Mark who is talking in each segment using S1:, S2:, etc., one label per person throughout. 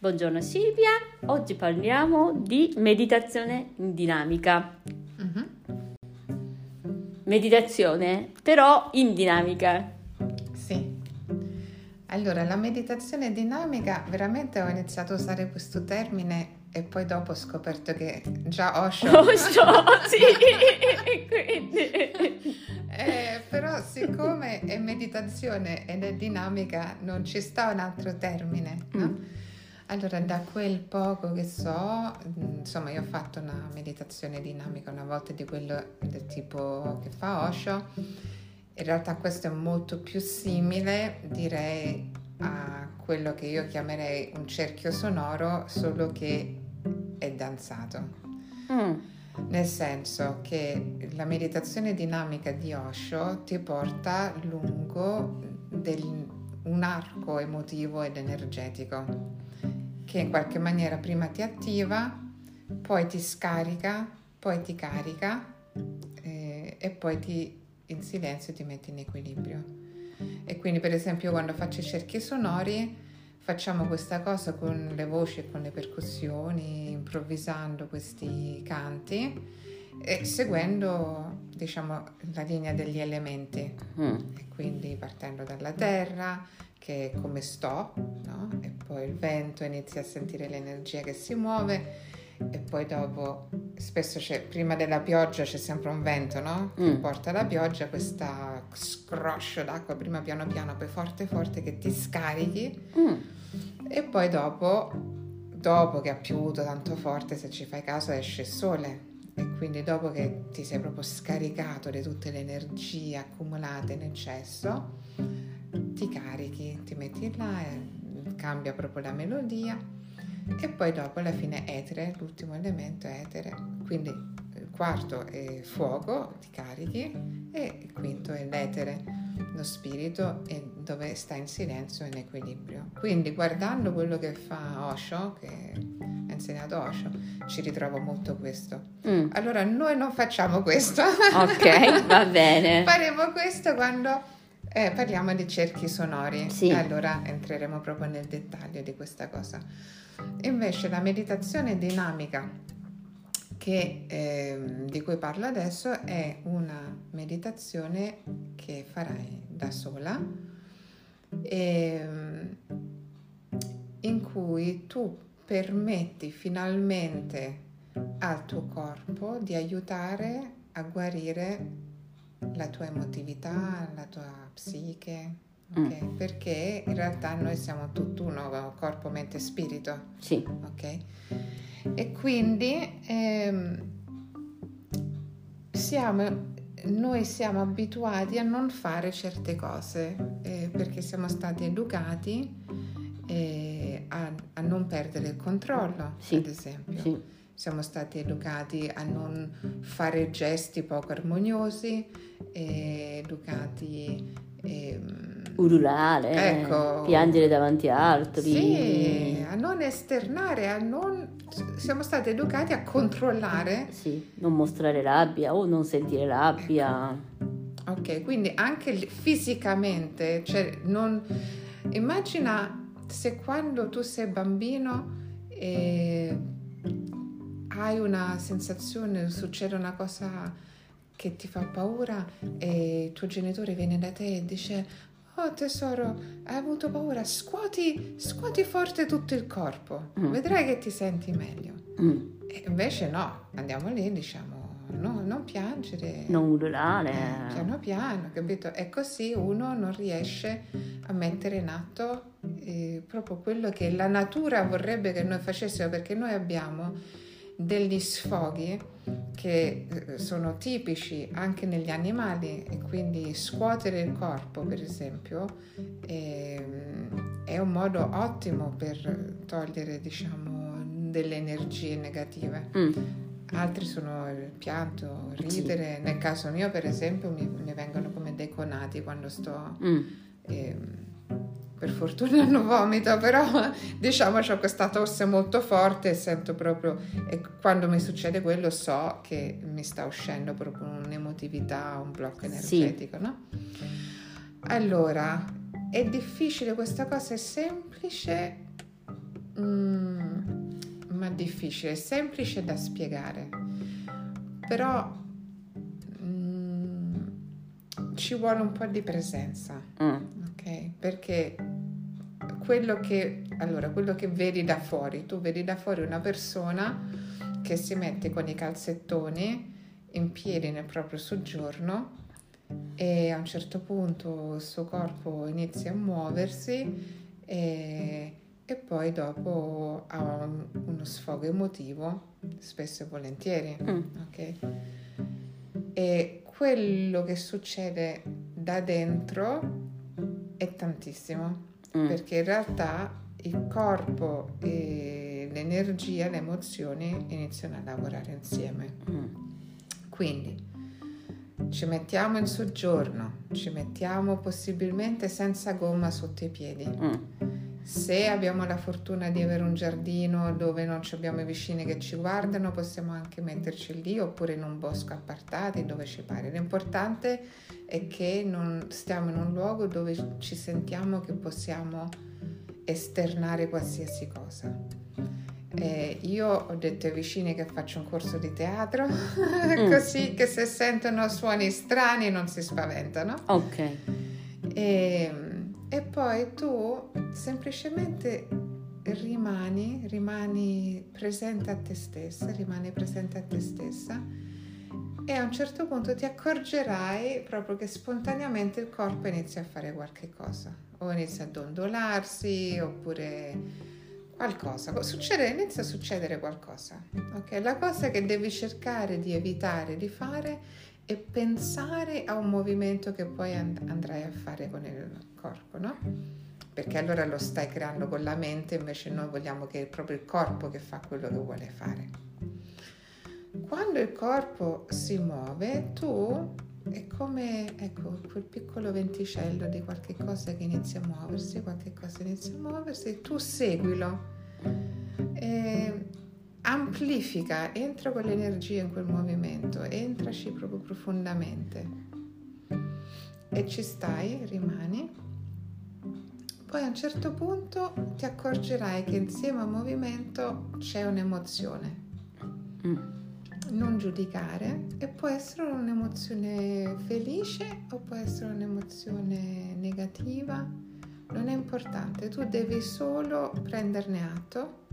S1: Buongiorno Silvia, oggi parliamo di meditazione in dinamica.
S2: Mhm.
S1: Meditazione però in dinamica.
S2: Sì. Allora, la meditazione dinamica, veramente ho iniziato a usare questo termine e poi dopo ho scoperto che già Osho...
S1: So, sì, quindi...
S2: Eh, però siccome è meditazione ed è dinamica, non ci sta un altro termine, no?
S1: Mm.
S2: Allora, da quel poco che so, mh, insomma, io ho fatto una meditazione dinamica una volta di quello del tipo che fa Osho. In realtà questo è molto più simile, direi, a quello che io chiamerei un cerchio sonoro, solo che è danzato.
S1: Mm,
S2: Nel senso che la meditazione dinamica di Osho ti porta lungo del- un arco emotivo ed energetico che in qualche maniera prima ti attiva, poi ti scarica, poi ti carica eh, e poi ti, in silenzio ti metti in equilibrio. E quindi per esempio quando faccio i cerchi sonori facciamo questa cosa con le voci e con le percussioni, improvvisando questi canti e seguendo diciamo la linea degli elementi
S1: mm.
S2: e quindi partendo dalla terra che è come sto no? e poi il vento inizia a sentire l'energia che si muove e poi dopo spesso c'è prima della pioggia c'è sempre un vento no? che
S1: Mm.
S2: porta la pioggia questa scroscio d'acqua prima piano piano poi forte forte che ti scarichi
S1: Mm.
S2: e poi dopo, dopo che ha piovuto tanto forte, se ci fai caso, esce il sole. E quindi dopo che ti sei proprio scaricato di tutte le energie accumulate in eccesso, ti carichi, ti metti là e cambia proprio la melodia. E poi dopo alla fine etere, l'ultimo elemento è etere. Quindi il quarto è fuoco, ti carichi, e il quinto è l'etere lo spirito è dove sta in silenzio e in equilibrio. Quindi guardando quello che fa Osho, che ha insegnato Osho, ci ritrovo molto questo.
S1: Mm.
S2: Allora noi non facciamo questo.
S1: Ok, va bene.
S2: Faremo questo quando eh, parliamo di cerchi sonori.
S1: Sì.
S2: Allora entreremo proprio nel dettaglio di questa cosa. Invece la meditazione dinamica che, ehm, di cui parlo adesso è una meditazione che farai da sola ehm, in cui tu permetti finalmente al tuo corpo di aiutare a guarire la tua emotività, la tua psiche, ok? Perché in realtà noi siamo tutt'uno, corpo, mente e spirito,
S1: Sì.
S2: ok? E quindi ehm, siamo, noi siamo abituati a non fare certe cose eh, perché siamo stati educati eh, a, a non perdere il controllo,
S1: Sì,
S2: ad esempio.
S1: Sì.
S2: Siamo stati educati a non fare gesti poco armoniosi, eh, educati ehm,
S1: Urlare,
S2: Ecco.
S1: piangere davanti a altri.
S2: sì, a non esternare, a non... siamo stati educati a controllare.
S1: Sì, non mostrare rabbia o non sentire rabbia.
S2: Ok, quindi anche fisicamente, cioè non... immagina se quando tu sei bambino e hai una sensazione, succede una cosa che ti fa paura e il tuo genitore viene da te e dice Oh tesoro, hai avuto paura, scuoti, scuoti forte tutto il corpo,
S1: Mm.
S2: vedrai che ti senti meglio.
S1: Mm.
S2: E invece no, andiamo lì e diciamo no, non piangere.
S1: Non urlare.
S2: Eh, piano piano, capito? E così uno non riesce a mettere in atto eh, proprio quello che la natura vorrebbe che noi facessimo, perché noi abbiamo degli sfoghi che eh, sono tipici anche negli animali e quindi scuotere il corpo, per esempio, ehm, è un modo ottimo per togliere, diciamo, delle energie negative.
S1: Mm.
S2: Altri sono il pianto, ridere. Nel caso mio, per esempio, mi, mi vengono come dei conati quando sto.
S1: Mm.
S2: ehm, per fortuna non vomito, però diciamo ho questa tosse molto forte e sento proprio. E quando mi succede quello, so che mi sta uscendo proprio un'emotività, un blocco
S1: Sì.
S2: energetico, no? Allora, è difficile questa cosa, è semplice, Mm, ma difficile, semplice da spiegare, però mm, ci vuole un po' di presenza,
S1: Mm.
S2: ok? Perché quello che, allora, quello che vedi da fuori, tu vedi da fuori una persona che si mette con i calzettoni in piedi nel proprio soggiorno e a un certo punto il suo corpo inizia a muoversi e, e poi dopo ha un- uno sfogo emotivo, spesso e volentieri.
S1: Mm.
S2: ok? E quello che succede da dentro è tantissimo,
S1: Mm.
S2: perché in realtà il corpo e l'energia, le emozioni iniziano a lavorare insieme.
S1: Mm.
S2: Quindi ci mettiamo in soggiorno, ci mettiamo possibilmente senza gomma sotto i piedi.
S1: Mm.
S2: Se abbiamo la fortuna di avere un giardino dove non ci abbiamo i vicini che ci guardano, possiamo anche metterci lì oppure in un bosco appartati dove ci pare. L'importante è che non stiamo in un luogo dove ci sentiamo che possiamo esternare qualsiasi cosa. Eh, io ho detto ai vicini che faccio un corso di teatro, così che se sentono suoni strani non si spaventano.
S1: Ok.
S2: E, e poi tu semplicemente rimani, rimani presente a te stessa, rimani presente a te stessa e a un certo punto ti accorgerai proprio che spontaneamente il corpo inizia a fare qualche cosa o inizia a dondolarsi oppure qualcosa, succede, inizia a succedere qualcosa. ok? La cosa che devi cercare di evitare di fare è pensare a un movimento che poi and- andrai a fare con il corpo, no? Perché allora lo stai creando con la mente, invece noi vogliamo che è proprio il corpo che fa quello che vuole fare. Quando il corpo si muove, tu è come ecco, quel piccolo venticello di qualche cosa che inizia a muoversi, qualche cosa inizia a muoversi, tu seguilo. E amplifica, entra quell'energia in quel movimento, entraci proprio profondamente. E ci stai, rimani. Poi a un certo punto ti accorgerai che insieme al movimento c'è un'emozione
S1: Mm.
S2: Non giudicare e può essere un'emozione felice o può essere un'emozione negativa, non è importante, tu devi solo prenderne atto.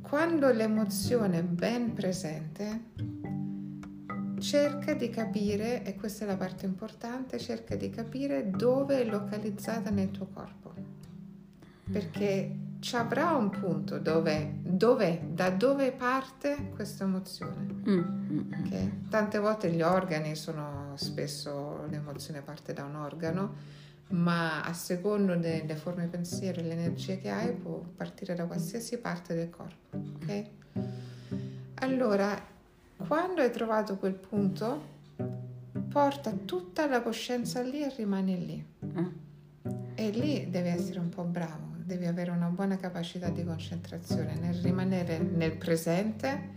S2: Quando l'emozione è ben presente, cerca di capire, e questa è la parte importante, cerca di capire dove è localizzata nel tuo corpo. Perché ci avrà un punto dove, dove da dove parte questa emozione.
S1: Mm, mm, mm.
S2: ok? Tante volte gli organi sono spesso l'emozione parte da un organo, ma a secondo delle forme pensiero e l'energia che hai può partire da qualsiasi parte del corpo. ok? Allora, quando hai trovato quel punto, porta tutta la coscienza lì e rimani lì.
S1: Mm.
S2: E lì devi essere un po' bravo, devi avere una buona capacità di concentrazione nel rimanere nel presente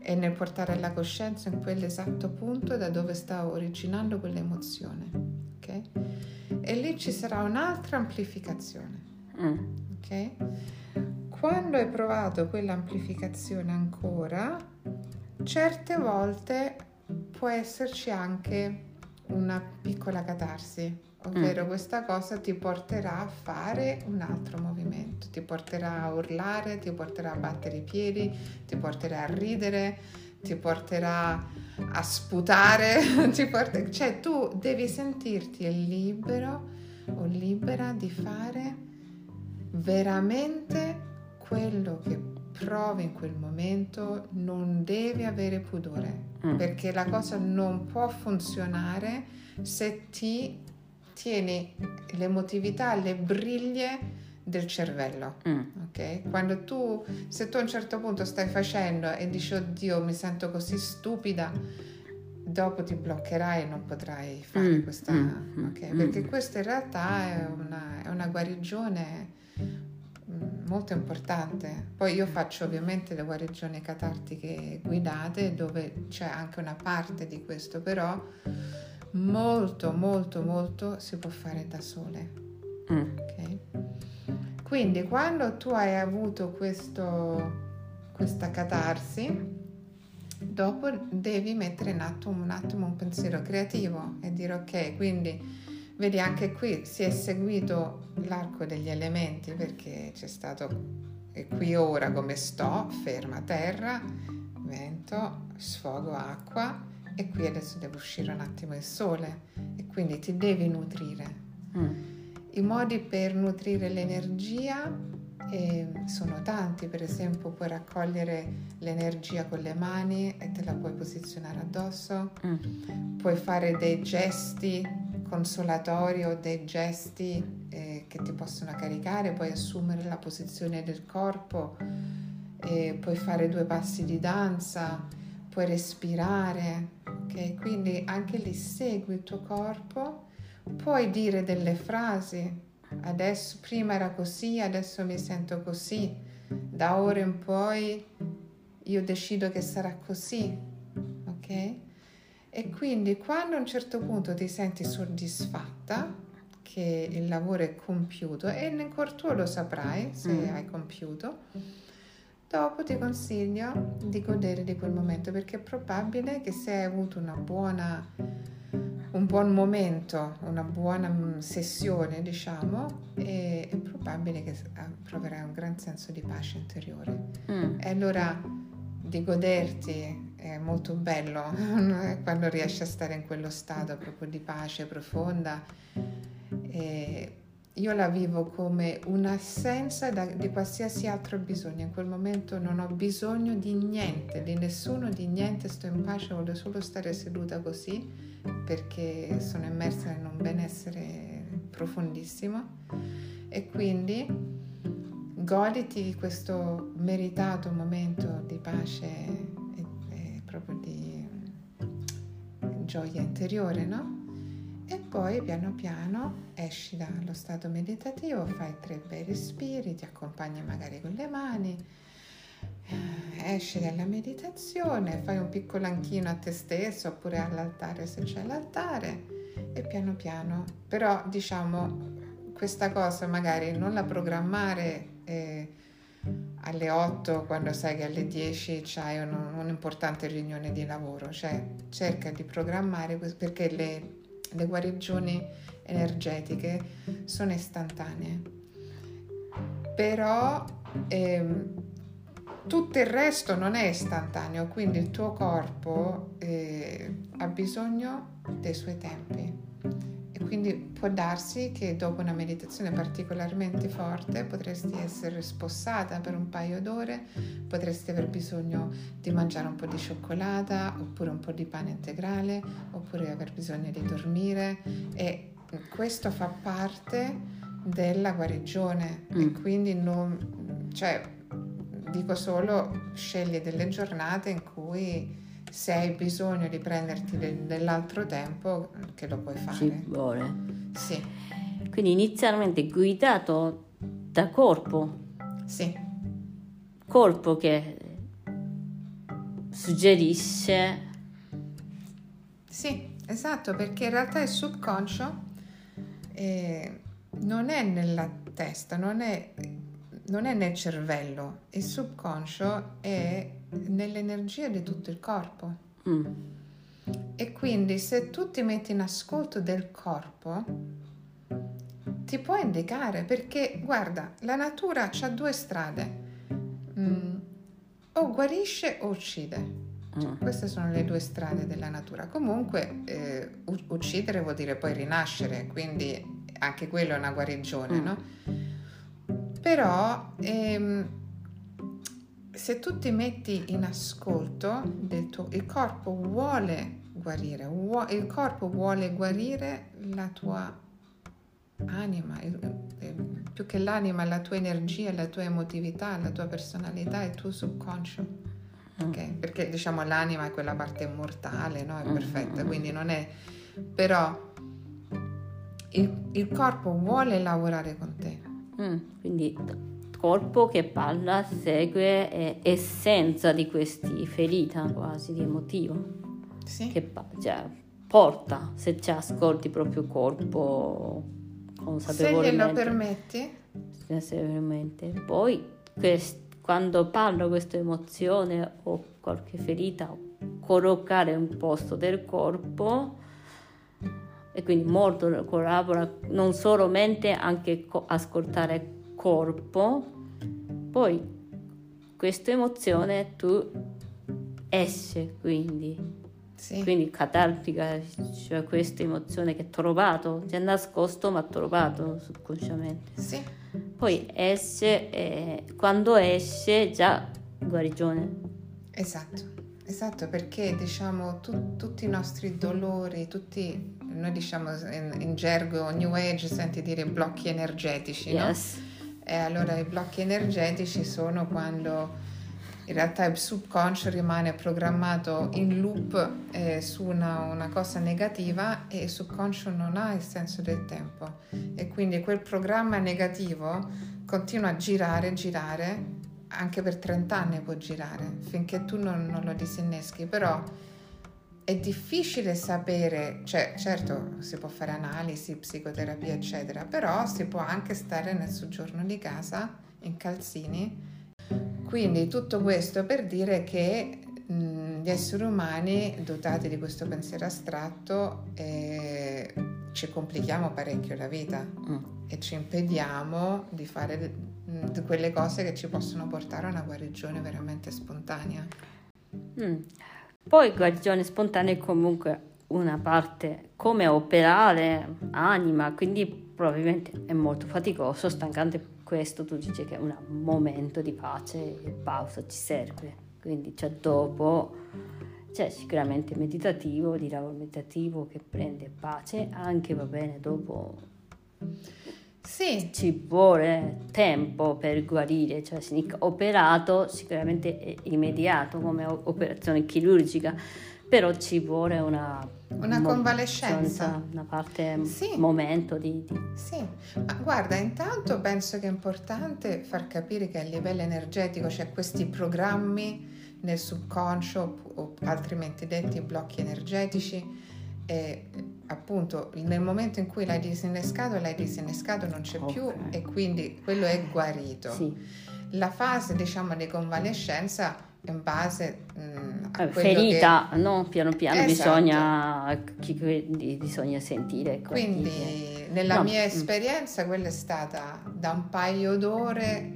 S2: e nel portare la coscienza in quell'esatto punto da dove sta originando quell'emozione. ok? E lì ci sarà un'altra amplificazione.
S1: Mm.
S2: ok? Quando hai provato quell'amplificazione ancora, certe volte può esserci anche una piccola catarsi, ovvero questa cosa ti porterà a fare un altro movimento, ti porterà a urlare, ti porterà a battere i piedi, ti porterà a ridere, ti porterà a sputare, ti porta- cioè tu devi sentirti libero o libera di fare veramente quello che provi in quel momento, non devi avere pudore,
S1: Mm.
S2: perché la cosa non può funzionare se ti tieni l'emotività alle briglie del cervello.
S1: Mm.
S2: Ok? Quando tu, se tu a un certo punto stai facendo e dici oddio mi sento così stupida, dopo ti bloccherai e non potrai fare
S1: Mm,
S2: questa...
S1: mm,
S2: ok?
S1: mm,
S2: Perché
S1: mm.
S2: questa in realtà è una, è una guarigione mm, molto importante. Poi io faccio ovviamente le guarigioni catartiche guidate dove c'è anche una parte di questo, però molto molto molto si può fare da sole.
S1: Mm.
S2: ok? Quindi quando tu hai avuto questo, questa catarsi, dopo devi mettere in atto un attimo un pensiero creativo e dire ok, quindi vedi anche qui si è seguito l'arco degli elementi perché c'è stato e qui ora come sto, ferma terra, vento, sfogo acqua e qui adesso deve uscire un attimo il sole e quindi ti devi nutrire. Mm. I modi per nutrire l'energia eh, sono tanti, per esempio puoi raccogliere l'energia con le mani e te la puoi posizionare addosso, mm. puoi fare dei gesti consolatori o dei gesti eh, che ti possono caricare, puoi assumere la posizione del corpo, eh, puoi fare due passi di danza, puoi respirare, ok? Quindi anche lì segui il tuo corpo, puoi dire delle frasi, adesso prima era così, adesso mi sento così, da ora in poi io decido che sarà così, ok? E quindi quando a un certo punto ti senti soddisfatta che il lavoro è compiuto e nel tuo lo saprai se mm. hai compiuto, dopo ti consiglio di godere di quel momento perché è probabile che se hai avuto una buona un buon momento, una buona mm, sessione, diciamo, è, è probabile che proverai un gran senso di pace interiore. Mm. E allora di goderti è molto bello quando riesci a stare in quello stato proprio di pace profonda. E io la vivo come un'assenza da, di qualsiasi altro bisogno. In quel momento non ho bisogno di niente, di nessuno, di niente, sto in pace, voglio solo stare seduta così perché sono immersa in un benessere profondissimo e quindi goditi questo meritato momento di pace proprio di gioia interiore, no? E poi piano piano esci dallo stato meditativo, fai tre bei respiri, ti accompagni magari con le mani, eh, esci dalla meditazione, fai un piccolo anchino a te stesso oppure all'altare se c'è l'altare e piano piano, però diciamo questa cosa magari non la programmare. Eh, alle 8 quando sai che alle 10 c'hai un, un'importante riunione di lavoro, cioè cerca di programmare perché le, le guarigioni energetiche sono istantanee, però ehm, tutto il resto non è istantaneo, quindi il tuo corpo eh, ha bisogno dei suoi tempi quindi può darsi che dopo una meditazione particolarmente forte potresti essere spossata per un paio d'ore, potresti aver bisogno di mangiare un po' di cioccolata oppure un po' di pane integrale oppure aver bisogno di dormire e questo fa parte della guarigione mm. e quindi non, cioè, dico solo scegli delle giornate in cui se hai bisogno di prenderti de- dell'altro tempo, che lo puoi fare.
S1: Ci vuole.
S2: Sì.
S1: Quindi inizialmente guidato da corpo.
S2: Sì.
S1: Corpo che suggerisce.
S2: Sì, esatto, perché in realtà il subconscio eh, non è nella testa, non è, non è nel cervello, il subconscio è nell'energia di tutto il corpo. Mm. E quindi se tu ti metti in ascolto del corpo, ti può indicare perché guarda, la natura ha due strade, mm, o guarisce o uccide. Cioè, mm. Queste sono le due strade della natura. Comunque eh, uccidere vuol dire poi rinascere, quindi anche quello è una guarigione, mm. no? Però ehm, se tu ti metti in ascolto del tuo, il corpo vuole guarire, il corpo vuole guarire la tua anima, più che l'anima, la tua energia, la tua emotività, la tua personalità, il tuo subconscio. Mm. Okay? Perché diciamo l'anima è quella parte immortale, no? È mm, perfetta, mm, quindi non è... però il, il corpo vuole lavorare con te.
S1: Mm, quindi corpo che parla, segue è essenza di questi ferita quasi di emotivo.
S2: Sì.
S1: Che cioè, porta, se ci ascolti proprio corpo
S2: consapevolmente. Se glielo permetti.
S1: necessariamente. Poi quest- quando parlo questa emozione o qualche ferita, collocare un posto del corpo e quindi molto collabora non solo mente, anche co- ascoltare corpo. Poi questa emozione tu esce quindi
S2: Sì.
S1: quindi catartica, cioè questa emozione che ho trovato, si è nascosto ma trovato subconsciamente.
S2: Sì,
S1: Poi esce e quando esce già guarigione.
S2: esatto, esatto, perché diciamo tu- tutti i nostri dolori, tutti, noi diciamo in, in gergo New Age, senti dire blocchi energetici, no?
S1: Yes.
S2: E allora i blocchi energetici sono quando in realtà il subconscio rimane programmato in loop eh, su una, una cosa negativa e il subconscio non ha il senso del tempo e quindi quel programma negativo continua a girare, girare, anche per 30 anni può girare finché tu non, non lo disinneschi, però è difficile sapere, cioè certo si può fare analisi, psicoterapia eccetera, però si può anche stare nel soggiorno di casa in calzini. Quindi tutto questo per dire che mh, gli esseri umani dotati di questo pensiero astratto eh, ci complichiamo parecchio la vita
S1: Mm.
S2: e ci impediamo di fare mh, di quelle cose che ci possono portare a una guarigione veramente spontanea.
S1: Mm. Poi guarigione spontanea è comunque una parte come operare anima, quindi probabilmente è molto faticoso, stancante questo, tu dici che è un momento di pace e pausa ci serve, quindi c'è dopo, c'è sicuramente meditativo, di lavoro meditativo che prende pace, anche va bene dopo
S2: Sì,
S1: ci vuole tempo per guarire, cioè operato sicuramente è immediato come operazione chirurgica, però ci vuole una,
S2: Una
S1: mo-
S2: convalescenza.
S1: una parte,
S2: Sì.
S1: momento di, di-
S2: Sì, ma guarda, intanto penso che è importante far capire che a livello energetico c'è questi programmi nel subconscio o altrimenti detti blocchi energetici e appunto nel momento in cui l'hai disinnescato, l'hai disinnescato, non c'è più
S1: Ok.
S2: e quindi quello è guarito.
S1: sì.
S2: La fase diciamo di convalescenza in base mm, a quello
S1: ferita, no? Piano piano
S2: Esatto.
S1: bisogna, bisogna sentire.
S2: che... Quindi nella
S1: No,
S2: mia
S1: mm.
S2: esperienza quella è stata da un paio d'ore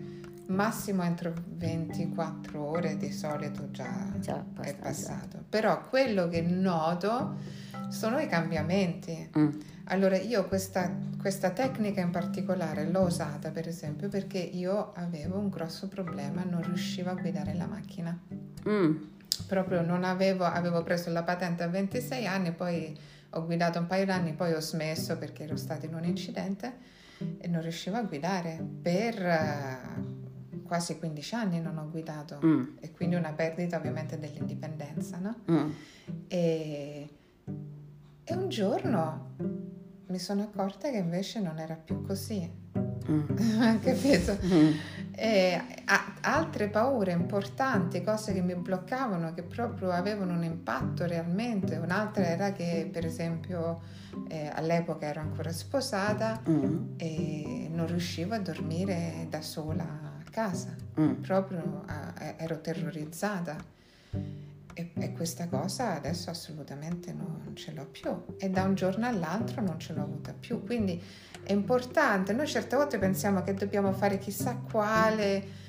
S2: massimo entro 24 ore di solito già
S1: Già
S2: è passato. Però quello che noto sono i cambiamenti.
S1: Mm.
S2: Allora io questa, questa tecnica in particolare l'ho usata per esempio perché io avevo un grosso problema, non riuscivo a guidare la macchina.
S1: Mm.
S2: Proprio non avevo, avevo preso la patente a 26 anni, poi ho guidato un paio d'anni, poi ho smesso perché ero stato in un incidente e non riuscivo a guidare per eh, quasi 15 anni non ho guidato
S1: Mm.
S2: e quindi una perdita ovviamente dell'indipendenza, no?
S1: Mm.
S2: E, e un giorno mi sono accorta che invece non era più così,
S1: Mm.
S2: capito?
S1: Mm.
S2: E a- altre paure importanti, cose che mi bloccavano, che proprio avevano un impatto realmente. Un'altra era che, per esempio, eh, all'epoca ero ancora sposata
S1: Mm.
S2: e non riuscivo a dormire da sola a casa,
S1: Mm.
S2: proprio a- a- ero terrorizzata. E, e questa cosa adesso assolutamente non ce l'ho più e da un giorno all'altro non ce l'ho avuta più. Quindi è importante, noi certe volte pensiamo che dobbiamo fare chissà quale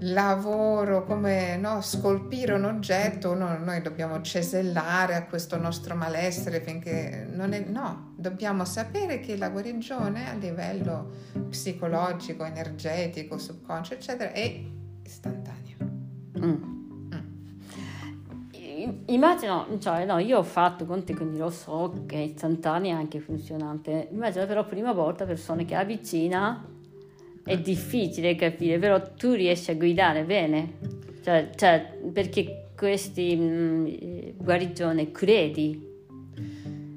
S2: lavoro, come no, scolpire un oggetto, no, noi dobbiamo cesellare a questo nostro malessere finché non è no, dobbiamo sapere che la guarigione a livello psicologico, energetico, subconscio, eccetera, è istantanea.
S1: Mm. Immagino, cioè, no, io ho fatto con te, quindi lo so che è istantanea e anche funzionante. Immagino però prima volta persone che avvicina è difficile capire, però tu riesci a guidare bene. Cioè, cioè, perché questi mm, eh, guarigione credi.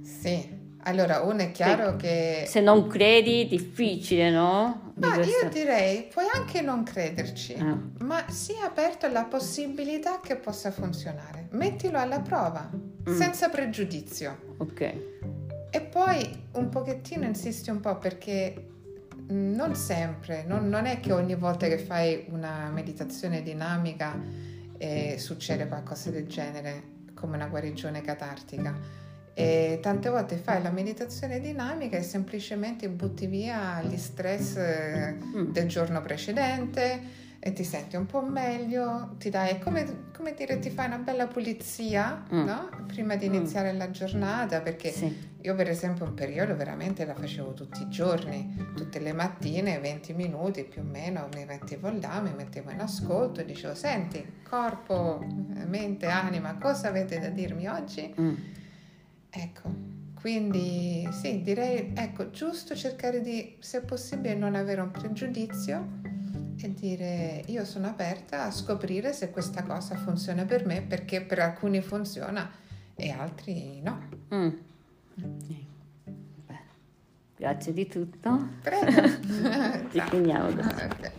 S2: Sì, allora uno è chiaro che...
S1: Se non credi, difficile, no?
S2: Ma io direi, puoi anche non crederci,
S1: Ah.
S2: ma sii aperto alla possibilità che possa funzionare. Mettilo alla prova,
S1: Mm.
S2: senza pregiudizio.
S1: Ok.
S2: E poi un pochettino insisti un po' perché non sempre, non, non, è che ogni volta che fai una meditazione dinamica eh, succede qualcosa del genere, come una guarigione catartica. E tante volte fai la meditazione dinamica e semplicemente butti via gli stress eh, mm. del giorno precedente e ti senti un po' meglio, ti dai come, come dire, ti fai una bella pulizia mm. no? prima di mm. iniziare mm. la giornata. Perché sì. io, per esempio, un periodo veramente la facevo tutti i giorni, tutte le mattine, 20 minuti più o meno, mi mettevo là, mi mettevo in ascolto e dicevo: Senti, corpo, mente, anima, cosa avete da dirmi oggi? Mm. Ecco, quindi sì, direi, ecco, giusto cercare di, se possibile, non avere un pregiudizio e dire io sono aperta a scoprire se questa cosa funziona per me, perché per alcuni funziona e altri no. Mm. mm.
S1: Beh, grazie di tutto.
S2: Prego.
S1: Ti finiamo. Ah, okay.